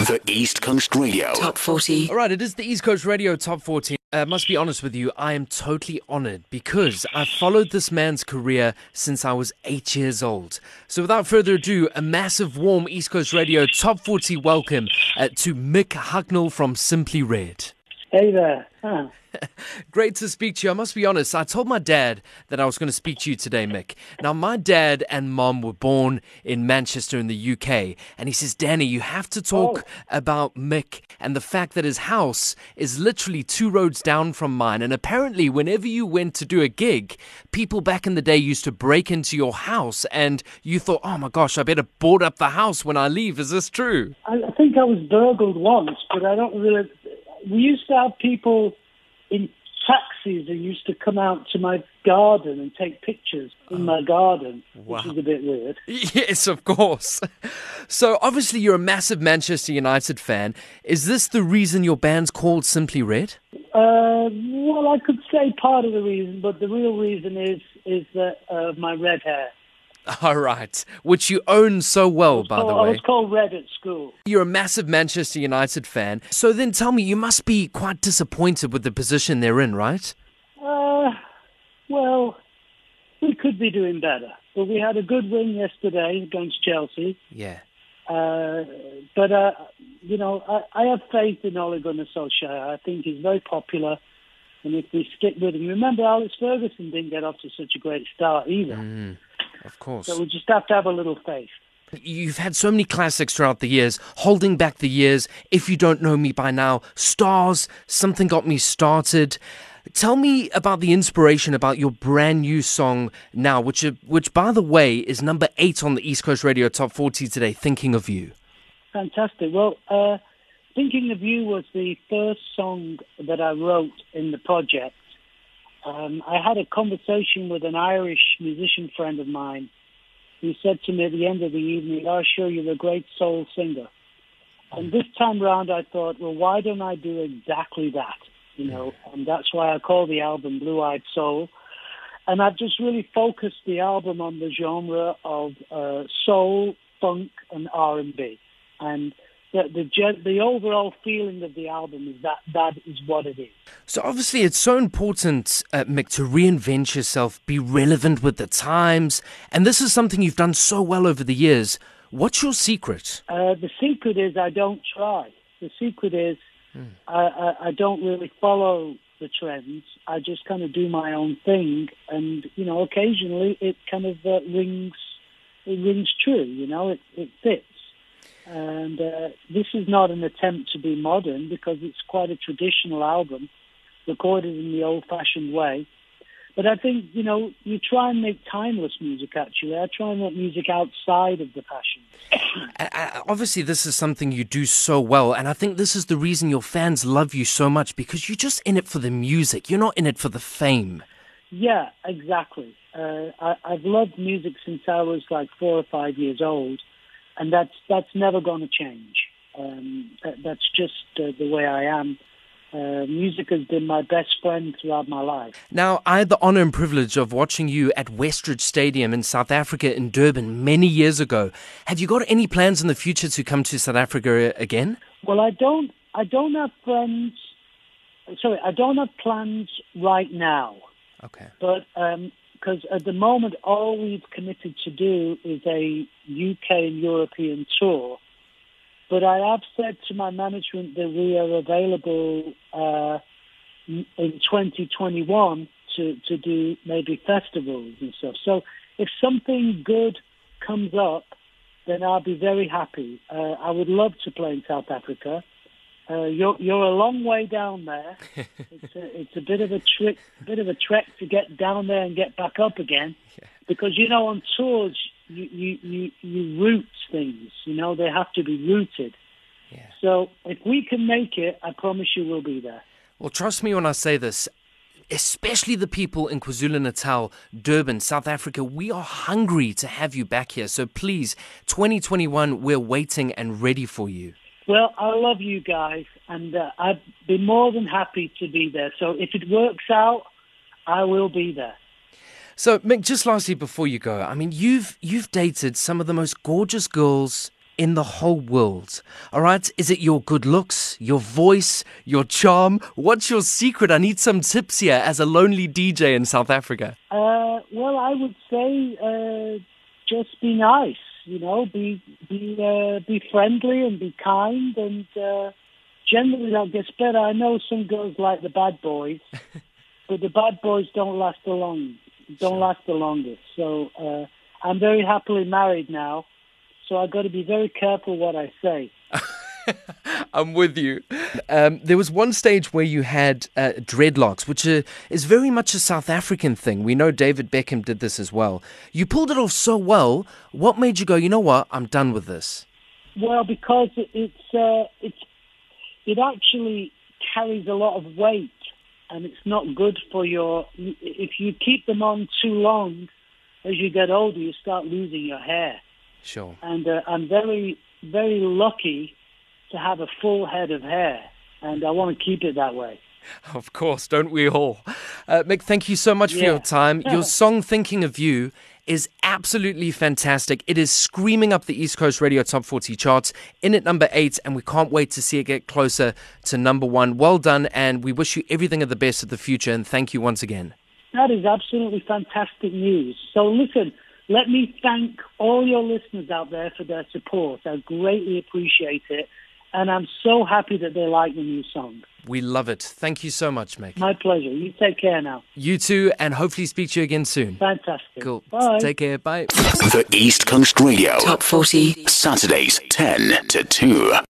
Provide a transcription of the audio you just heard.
The East Coast Radio. Top 40. All right, it is the East Coast Radio Top 40. I uh, must be honest with you, I am totally honored because I've followed this man's career since I was eight years old. So without further ado, a massive warm East Coast Radio Top 40 welcome uh, to Mick Hucknall from Simply Red. Hey there. Huh. Great to speak to you. I must be honest, I told my dad that I was going to speak to you today, Mick. Now, my dad and mom were born in Manchester in the UK, and he says, Danny, you have to talk Oh. about Mick and the fact that his house is literally two roads down from mine. And apparently, whenever you went to do a gig, people back in the day used to break into your house, and you thought, oh my gosh, I better board up the house when I leave. Is this true? I, I think I was burgled once, but I don't really. We used to have people in taxis who used to come out to my garden and take pictures in my garden, which is a bit weird. Yes, of course. So obviously you're a massive Manchester United fan. Is this the reason your band's called Simply Red? Uh, well, I could say part of the reason, but the real reason is is that uh, my red hair. All right, which you own so well, by the Oh, I way. was called Red at school. You're a massive Manchester United fan. So then tell me, you must be quite disappointed with the position they're in, right? Uh, well, we could be doing better, but we had a good win yesterday against Chelsea. Yeah. Uh, but uh, you know, I, I have faith in Ole Gunnar Solskjaer. I think he's very popular, and if we stick with him, remember Alex Ferguson didn't get off to such a great start either. Of course. So we just have to have a little faith. You've had so many classics throughout the years, holding back the years. If you don't know me by now, stars, something got me started. Tell me about the inspiration about your brand new song now, which, which by the way, is number eight on the East Coast Radio Top 40 today. Thinking of you. Fantastic. Well, uh, Thinking of You was the first song that I wrote in the project. Um, I had a conversation with an Irish musician friend of mine who said to me at the end of the evening, oh, sure, you're a great soul singer. And this time round, I thought, well, why don't I do exactly that? You know, and that's why I call the album Blue Eyed Soul. And I've just really focused the album on the genre of uh, soul, funk, and R&B. And the, the gen- the overall feeling of the album is that that is what it is. So obviously, it's so important, uh, Mick, to reinvent yourself, be relevant with the times, and this is something you've done so well over the years. What's your secret? Uh, the secret is I don't try. The secret is I, I, I don't really follow the trends. I just kind of do my own thing, and you know, occasionally it kind of uh, rings it rings true. You know, it it fits. And uh, this is not an attempt to be modern because it's quite a traditional album, recorded in the old-fashioned way. But I think, you know, you try and make timeless music, actually. I try and make music outside of the fashion. Obviously, this is something you do so well, and I think this is the reason your fans love you so much because you're just in it for the music. You're not in it for the fame. Yeah, exactly. Uh, I, I've loved music since I was like four or five years old, and that's that's never going to change. Um, that, that's just uh, the way I am. Uh, music has been my best friend throughout my life. Now, I had the honor and privilege of watching you at Westridge Stadium in South Africa in Durban many years ago. Have you got any plans in the future to come to South Africa again? Well, I don't. I don't have friends. Sorry, I don't have plans right now. Okay. But because at the moment, all we've committed to do is a UK and European tour. But I have said to my management that we are available uh, in 2021 to, to do maybe festivals and stuff. So if something good comes up, then I'll be very happy. Uh, I would love to play in South Africa. Uh, you're you're a long way down there. it's a, it's a bit of a trick, bit of a trek to get down there and get back up again, because you know on tours you you you, you route things. You know they have to be routed. Yeah. So if we can make it, I promise you we'll be there. Well, trust me when I say this, especially the people in KwaZulu Natal, Durban, South Africa, we are hungry to have you back here. So please, 2021, we're waiting and ready for you. Well, I love you guys, and uh, I'd be more than happy to be there. So if it works out, I will be there. So, Mick, just lastly before you go, I mean, you've you've dated some of the most gorgeous girls in the whole world. All right? Is it your good looks, your voice, your charm? What's your secret? I need some tips here as a lonely DJ in South Africa. Uh, well, I would say uh, just be nice. You know, be be uh, be friendly and be kind, and uh, generally that gets better. I know some girls like the bad boys, but the bad boys don't last the long, don't Sure. last the longest. So uh, I'm very happily married now, so I've got to be very careful what I say. I'm with you. Um, there was one stage where you had uh, dreadlocks, which uh, is very much a South African thing. We know David Beckham did this as well. You pulled it off so well. What made you go, you know what, I'm done with this? Well, because it, it's uh, it's it actually carries a lot of weight, and it's not good for your. If you keep them on too long, as you get older, you start losing your hair. Sure. And uh, I'm very very lucky to have a full head of hair, and I want to keep it that way. Of course, don't we all? Uh, Mick, thank you so much for Yeah. your time. Your song Thinking of You is absolutely fantastic. It is screaming up the East Coast Radio Top 40 charts in at number eight, and we can't wait to see it get closer to number one. Well done, and we wish you everything of the best of the future, and thank you once again. That is absolutely fantastic news. So listen, let me thank all your listeners out there for their support. I greatly appreciate it. And I'm so happy that they like the new song. We love it. Thank you so much, Mick. My pleasure. You take care now. You too, and hopefully speak to you again soon. Fantastic. Cool. Bye. Take care. Bye. The East Coast Radio. Top 40. Saturdays, 10 to 2.